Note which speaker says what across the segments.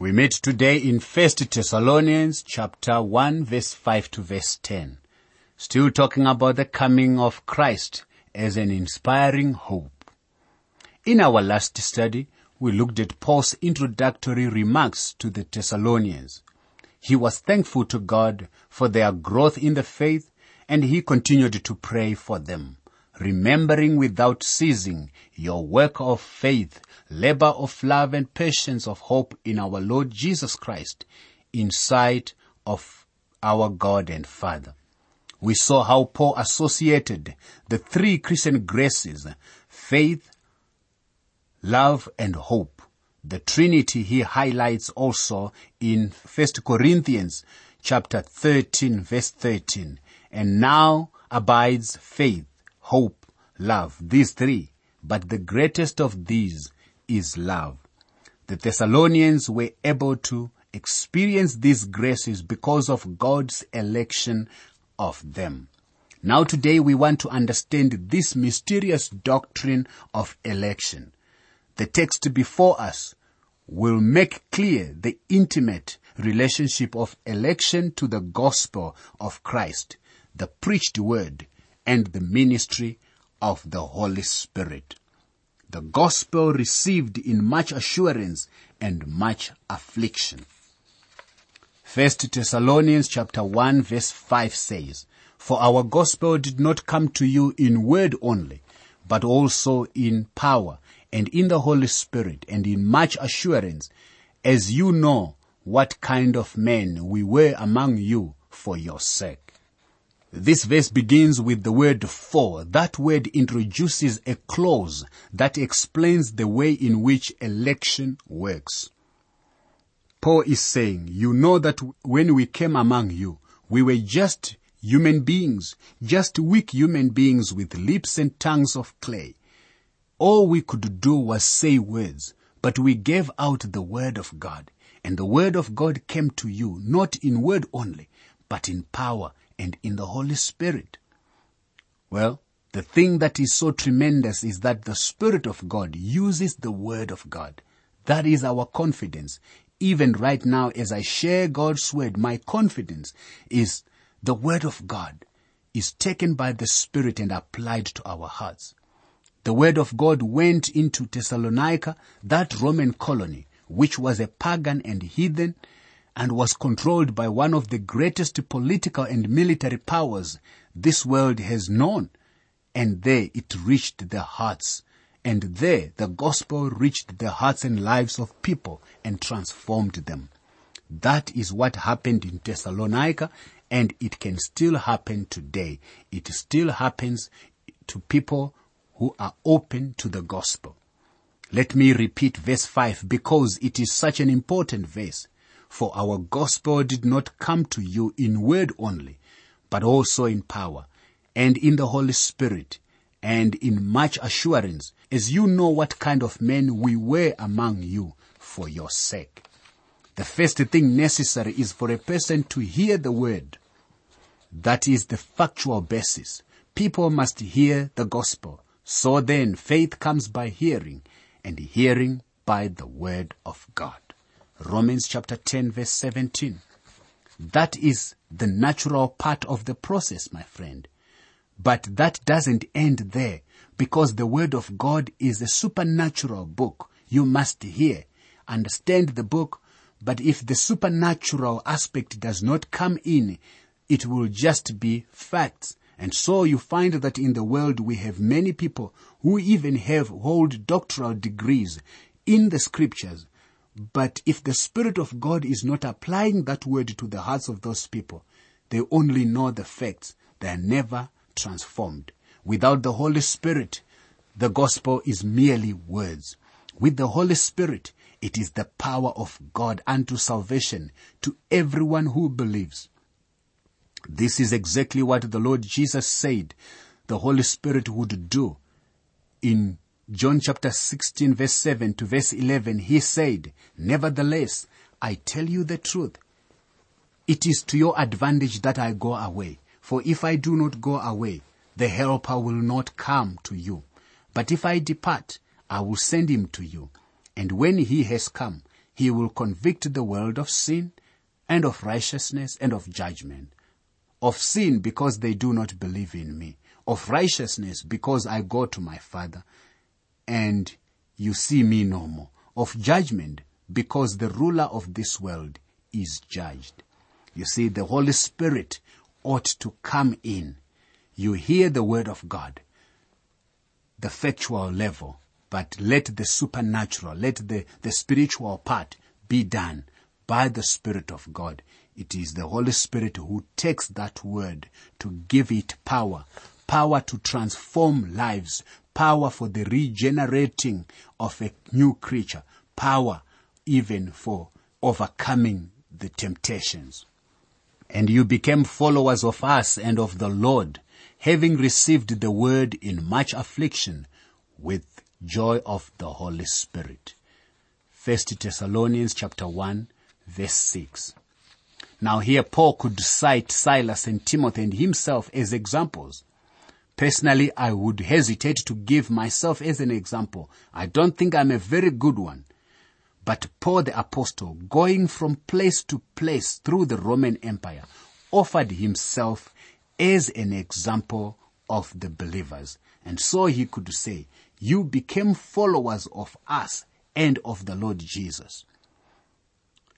Speaker 1: We meet today in 1 Thessalonians chapter 1 verse 5 to verse 10. Still talking about the coming of Christ as an inspiring hope. In our last study, we looked at Paul's introductory remarks to the Thessalonians. He was thankful to God for their growth in the faith and he continued to pray for them remembering without ceasing your work of faith, labor of love and patience of hope in our Lord Jesus Christ in sight of our God and Father. We saw how Paul associated the three Christian graces, faith, love and hope. The Trinity he highlights also in 1 Corinthians chapter 13 verse 13. And now abides faith, hope, love. These three. But the greatest of these is love. The Thessalonians were able to experience these graces because of God's election of them. Now today we want to understand this mysterious doctrine of election. The text before us will make clear the intimate relationship of election to the gospel of Christ, the preached word, and the ministry of the Holy Spirit. The gospel received in much assurance and much affliction. First Thessalonians chapter 1 verse 5 says, For our gospel did not come to you in word only, but also in power and in the Holy Spirit and in much assurance, as you know what kind of men we were among you for your sake. This verse begins with the word for. That word introduces a clause that explains the way in which election works. Paul is saying, you know that when we came among you, we were just human beings, just weak human beings with lips and tongues of clay. All we could do was say words, but we gave out the word of God. And the word of God came to you, not in word only, but in power and in the Holy Spirit. Well, the thing that is so tremendous is that the Spirit of God uses the Word of God. That is our confidence. Even right now, as I share God's Word, my confidence is the Word of God is taken by the Spirit and applied to our hearts. The Word of God went into Thessalonica, that Roman colony, which was a pagan and heathen, and was controlled by one of the greatest political and military powers this world has known. And there it reached the hearts. And there the gospel reached the hearts and lives of people and transformed them. That is what happened in Thessalonica and it can still happen today. It still happens to people who are open to the gospel. Let me repeat verse 5 because it is such an important verse. For our gospel did not come to you in word only, but also in power, and in the Holy Spirit, and in much assurance, as you know what kind of men we were among you for your sake. The first thing necessary is for a person to hear the word. That is the factual basis. People must hear the gospel. So then faith comes by hearing, and hearing by the word of God. Romans chapter 10 verse 17. That is the natural part of the process, my friend. But that doesn't end there because the word of God is a supernatural book. You must hear, understand the book, but if the supernatural aspect does not come in, it will just be facts. And so you find that in the world we have many people who even have hold doctoral degrees in the scriptures, but if the Spirit of God is not applying that word to the hearts of those people, they only know the facts. They are never transformed. Without the Holy Spirit, the gospel is merely words. With the Holy Spirit, it is the power of God unto salvation to everyone who believes. This is exactly what the Lord Jesus said the Holy Spirit would do in John chapter 16 verse 7 to verse 11, he said, Nevertheless, I tell you the truth. It is to your advantage that I go away. For if I do not go away, the helper will not come to you. But if I depart, I will send him to you. And when he has come, he will convict the world of sin and of righteousness and of judgment. Of sin because they do not believe in me. Of righteousness because I go to my Father and you see me no more. Of judgment because the ruler of this world is judged. You see, the Holy Spirit ought to come in. You hear the word of God, the factual level, but let the supernatural, let the, the spiritual part be done by the Spirit of God. It is the Holy Spirit who takes that word to give it power, power to transform lives, power for the regenerating of a new creature, power even for overcoming the temptations. And you became followers of us and of the Lord, having received the word in much affliction with joy of the Holy Spirit. First Thessalonians chapter 1 verse 6. Now here Paul could cite Silas and Timothy and himself as examples. Personally, I would hesitate to give myself as an example. I don't think I'm a very good one. But Paul the apostle, going from place to place through the Roman Empire, offered himself as an example of the believers. And so he could say, you became followers of us and of the Lord Jesus.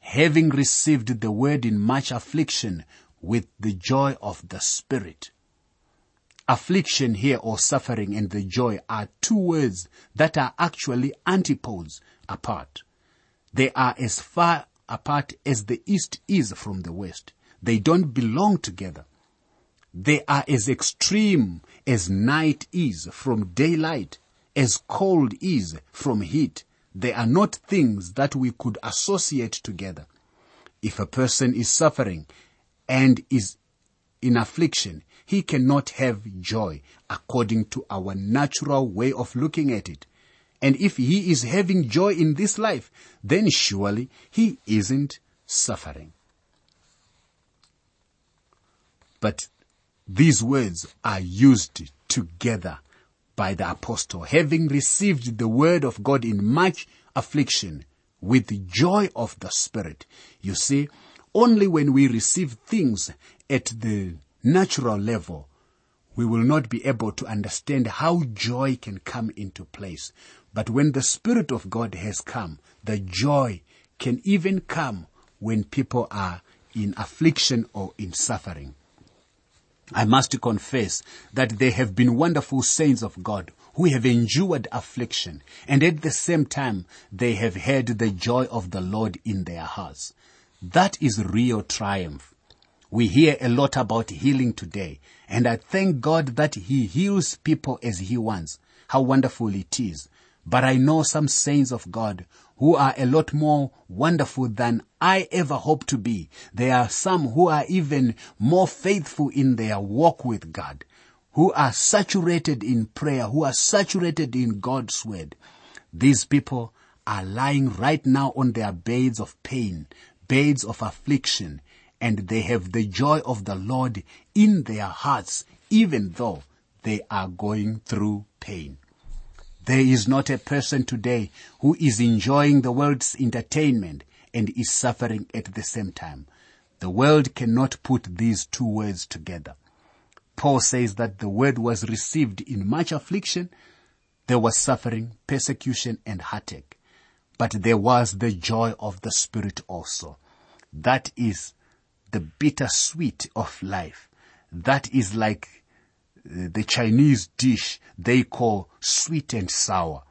Speaker 1: Having received the word in much affliction with the joy of the Spirit. Affliction here or suffering and the joy are two words that are actually antipodes apart. They are as far apart as the east is from the west. They don't belong together. They are as extreme as night is from daylight, as cold is from heat. They are not things that we could associate together. If a person is suffering and is in affliction, he cannot have joy according to our natural way of looking at it. And if he is having joy in this life, then surely he isn't suffering. But these words are used together by the apostle, having received the word of God in much affliction with the joy of the Spirit. You see, only when we receive things at the natural level, we will not be able to understand how joy can come into place. But when the Spirit of God has come, the joy can even come when people are in affliction or in suffering. I must confess that there have been wonderful saints of God who have endured affliction and at the same time they have had the joy of the Lord in their hearts. That is real triumph. We hear a lot about healing today and I thank God that He heals people as He wants. How wonderful it is. But I know some saints of God who are a lot more wonderful than I ever hope to be. There are some who are even more faithful in their walk with God, who are saturated in prayer, who are saturated in God's word. These people are lying right now on their beds of pain, beds of affliction, and they have the joy of the Lord in their hearts, even though they are going through pain. There is not a person today who is enjoying the world's entertainment and is suffering at the same time. The world cannot put these two words together. Paul says that the word was received in much affliction. There was suffering, persecution, and heartache. But there was the joy of the Spirit also. That is the bittersweet of life. That is like uh, the Chinese dish they call sweet and sour.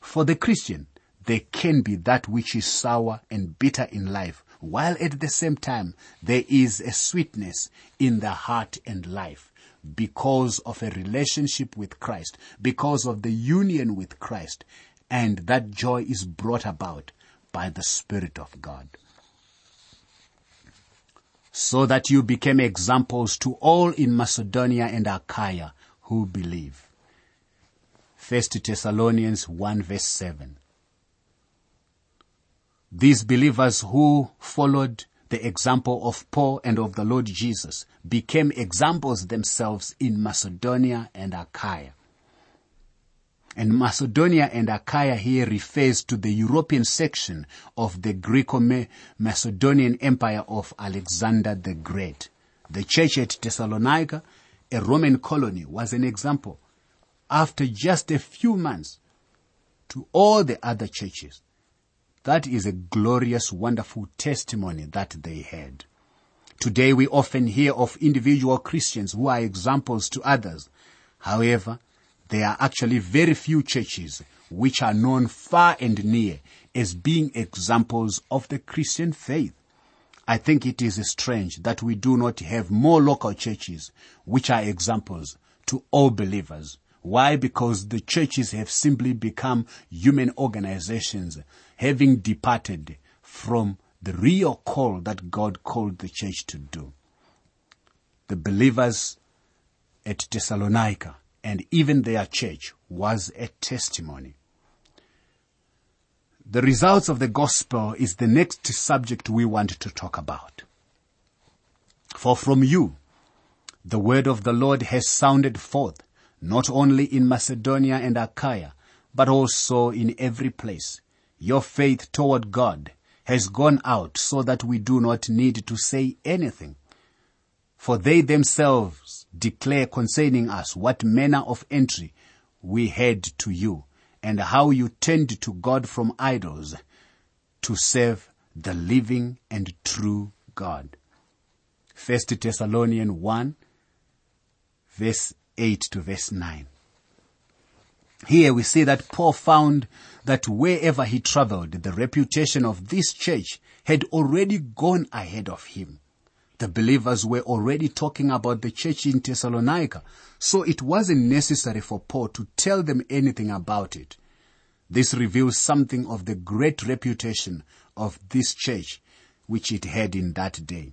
Speaker 1: For the Christian, there can be that which is sour and bitter in life, while at the same time there is a sweetness in the heart and life because of a relationship with Christ, because of the union with Christ, and that joy is brought about by the Spirit of God so that you became examples to all in Macedonia and Achaia who believe. 1 Thessalonians 1 verse 7. These believers who followed the example of Paul and of the Lord Jesus became examples themselves in Macedonia and Achaia. And Macedonia and Achaia here refers to the European section of the Greco-Macedonian Empire of Alexander the Great. The church at Thessalonica, a Roman colony, was an example. After just a few months to all the other churches, that is a glorious, wonderful testimony that they had. Today we often hear of individual Christians who are examples to others. However, there are actually very few churches which are known far and near as being examples of the Christian faith. I think it is strange that we do not have more local churches which are examples to all believers. Why? Because the churches have simply become human organizations having departed from the real call that God called the church to do. The believers at Thessalonica and even their church was a testimony. The results of the gospel is the next subject we want to talk about. For from you, the word of the Lord has sounded forth, not only in Macedonia and Achaia, but also in every place. Your faith toward God has gone out so that we do not need to say anything. For they themselves declare concerning us what manner of entry we had to you, and how you turned to God from idols to serve the living and true God. First Thessalonians 1 verse 8 to verse 9. Here we see that Paul found that wherever he traveled, the reputation of this church had already gone ahead of him. The believers were already talking about the church in Thessalonica, so it wasn't necessary for Paul to tell them anything about it. This reveals something of the great reputation of this church which it had in that day.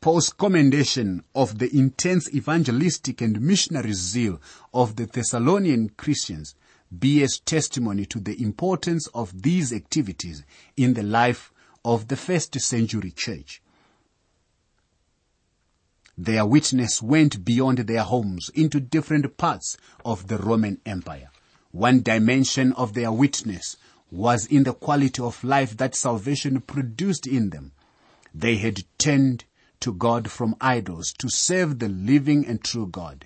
Speaker 1: Paul's commendation of the intense evangelistic and missionary zeal of the Thessalonian Christians bears testimony to the importance of these activities in the life of the first century church. Their witness went beyond their homes into different parts of the Roman Empire. One dimension of their witness was in the quality of life that salvation produced in them. They had turned to God from idols to serve the living and true God.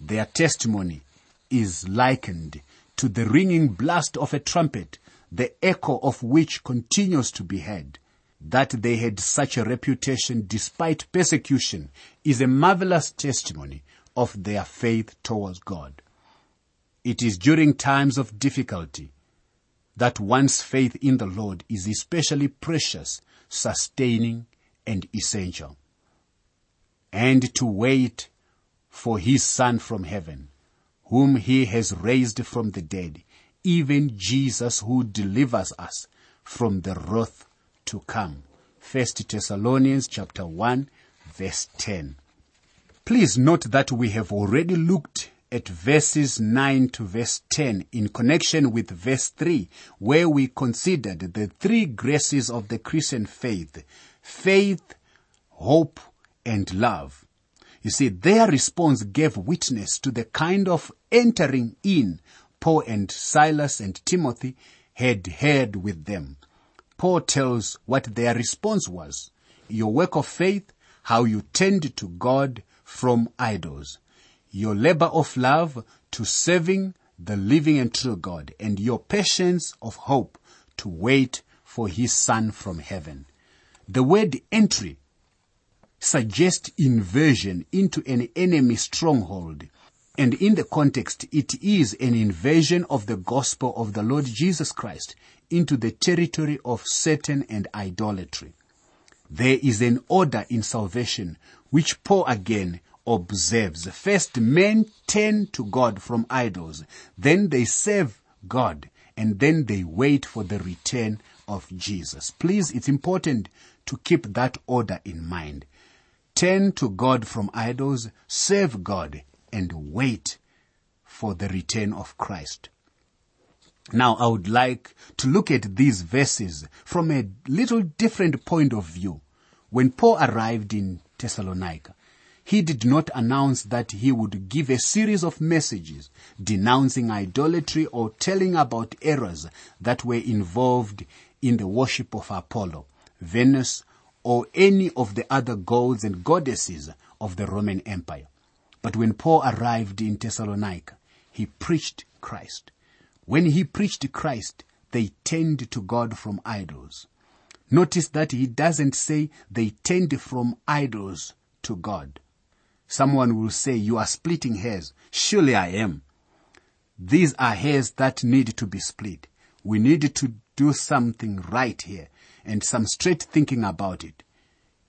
Speaker 1: Their testimony is likened to the ringing blast of a trumpet, the echo of which continues to be heard. That they had such a reputation despite persecution is a marvelous testimony of their faith towards God. It is during times of difficulty that one's faith in the Lord is especially precious, sustaining, and essential. And to wait for his Son from heaven, whom he has raised from the dead, even Jesus who delivers us from the wrath to come. First Thessalonians chapter 1 verse 10. Please note that we have already looked at verses 9 to verse 10 in connection with verse 3 where we considered the three graces of the Christian faith. Faith, hope, and love. You see, their response gave witness to the kind of entering in Paul and Silas and Timothy had had with them. Paul tells what their response was. Your work of faith, how you tend to God from idols. Your labor of love to serving the living and true God and your patience of hope to wait for his son from heaven. The word entry suggests invasion into an enemy stronghold. And in the context, it is an invasion of the gospel of the Lord Jesus Christ into the territory of Satan and idolatry. There is an order in salvation which Paul again observes. First, men turn to God from idols. Then they serve God. And then they wait for the return of Jesus. Please, it's important to keep that order in mind. Turn to God from idols, serve God, and wait for the return of Christ. Now I would like to look at these verses from a little different point of view. When Paul arrived in Thessalonica, he did not announce that he would give a series of messages denouncing idolatry or telling about errors that were involved in the worship of Apollo, Venus, or any of the other gods and goddesses of the Roman Empire. But when Paul arrived in Thessalonica, he preached Christ. When he preached Christ, they turned to God from idols. Notice that he doesn't say they turned from idols to God. Someone will say, you are splitting hairs. Surely I am. These are hairs that need to be split. We need to do something right here and some straight thinking about it.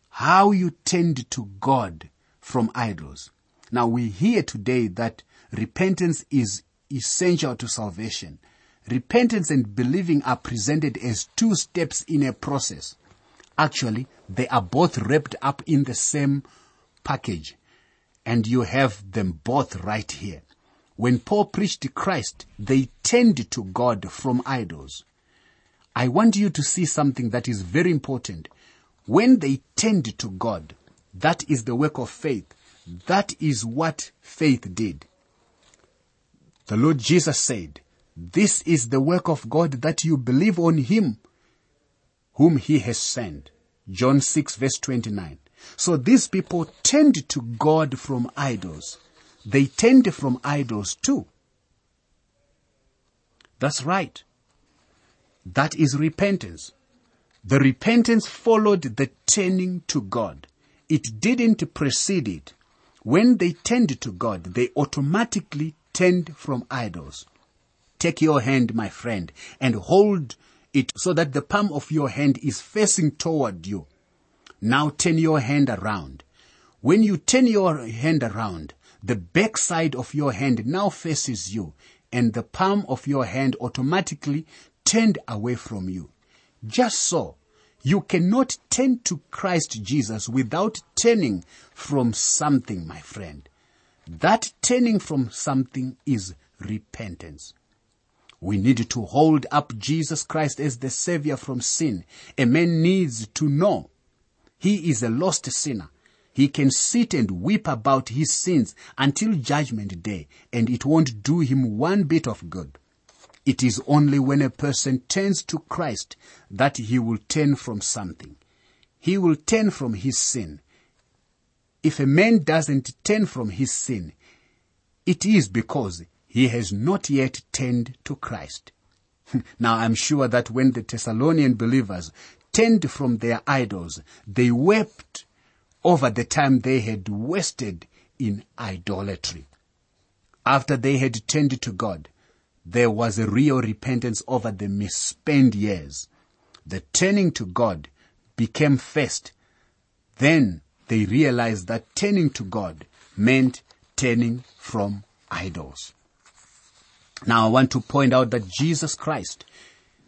Speaker 1: How you tend to God from idols. Now we hear today that repentance is essential to salvation. Repentance and believing are presented as two steps in a process. Actually, they are both wrapped up in the same package and you have them both right here. When Paul preached Christ, they turned to God from idols. I want you to see something that is very important. When they turned to God, that is the work of faith. That is what faith did. The Lord Jesus said, this is the work of God that you believe on him whom he has sent. John 6 verse 29. So these people turned to God from idols. They tend from idols too. That's right. That is repentance. The repentance followed the turning to God. It didn't precede it. When they turned to God, they automatically turned from idols. Take your hand, my friend, and hold it so that the palm of your hand is facing toward you. Now turn your hand around. When you turn your hand around, the back side of your hand now faces you and the palm of your hand automatically turned away from you. Just so, you cannot turn to Christ Jesus without turning from something, my friend. That turning from something is repentance. We need to hold up Jesus Christ as the Savior from sin. A man needs to know he is a lost sinner. He can sit and weep about his sins until judgment day and it won't do him one bit of good. It is only when a person turns to Christ that he will turn from something. He will turn from his sin. If a man doesn't turn from his sin, it is because he has not yet turned to Christ. now I'm sure that when the Thessalonian believers turned from their idols. They wept over the time they had wasted in idolatry. After they had turned to God, there was a real repentance over the misspent years. The turning to God became first. Then they realized that turning to God meant turning from idols. Now I want to point out that Jesus Christ,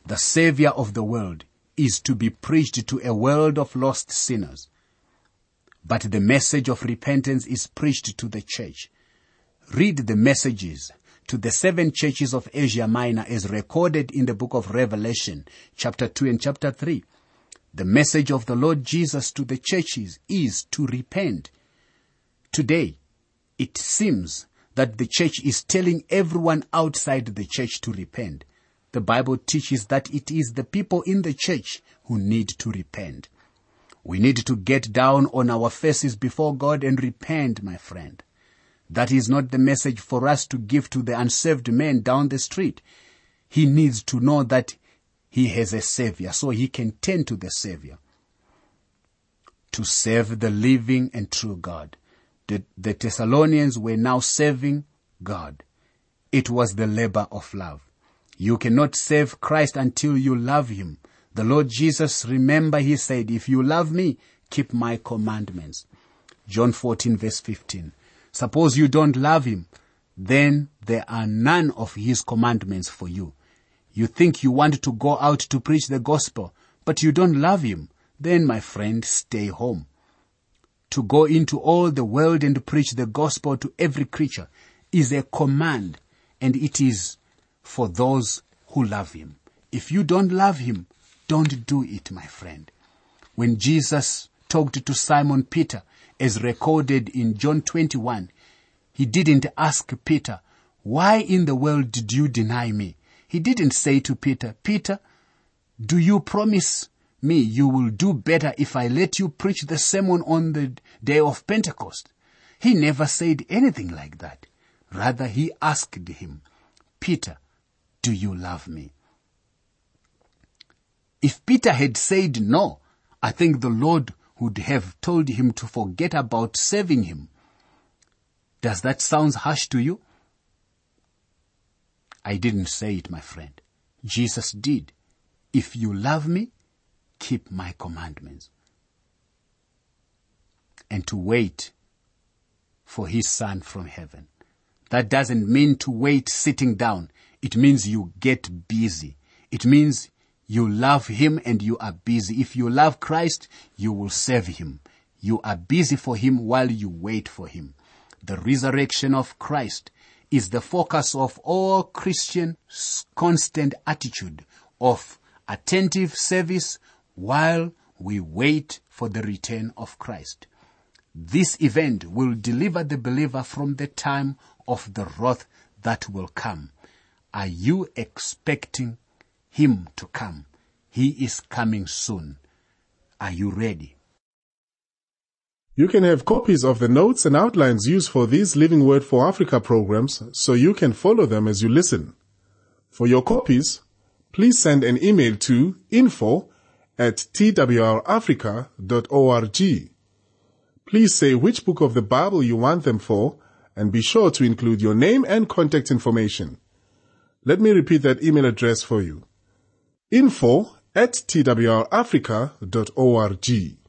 Speaker 1: the Savior of the world, is to be preached to a world of lost sinners. But the message of repentance is preached to the church. Read the messages to the seven churches of Asia Minor as recorded in the book of Revelation, chapter 2 and chapter 3. The message of the Lord Jesus to the churches is to repent. Today, it seems that the church is telling everyone outside the church to repent. The Bible teaches that it is the people in the church who need to repent. We need to get down on our faces before God and repent, my friend. That is not the message for us to give to the unsaved man down the street. He needs to know that he has a savior so he can turn to the savior. To serve the living and true God. The, the Thessalonians were now serving God. It was the labor of love. You cannot save Christ until you love Him. The Lord Jesus, remember He said, if you love me, keep my commandments. John 14 verse 15. Suppose you don't love Him, then there are none of His commandments for you. You think you want to go out to preach the gospel, but you don't love Him, then my friend, stay home. To go into all the world and preach the gospel to every creature is a command, and it is for those who love him. If you don't love him, don't do it, my friend. When Jesus talked to Simon Peter, as recorded in John 21, he didn't ask Peter, why in the world did you deny me? He didn't say to Peter, Peter, do you promise me you will do better if I let you preach the sermon on the day of Pentecost? He never said anything like that. Rather, he asked him, Peter, do you love me? If Peter had said no, I think the Lord would have told him to forget about serving him. Does that sound harsh to you? I didn't say it, my friend. Jesus did. If you love me, keep my commandments. And to wait for his son from heaven. That doesn't mean to wait sitting down. It means you get busy. It means you love him and you are busy. If you love Christ, you will serve him. You are busy for him while you wait for him. The resurrection of Christ is the focus of all Christians' constant attitude of attentive service while we wait for the return of Christ. This event will deliver the believer from the time of the wrath that will come. Are you expecting him to come. He is coming soon. Are you ready?
Speaker 2: You can have copies of the notes and outlines used for these Living Word for Africa programs so you can follow them as you listen. For your copies, please send an email to info at twrafrica.org. Please say which book of the Bible you want them for and be sure to include your name and contact information. Let me repeat that email address for you info at twrafrica.org.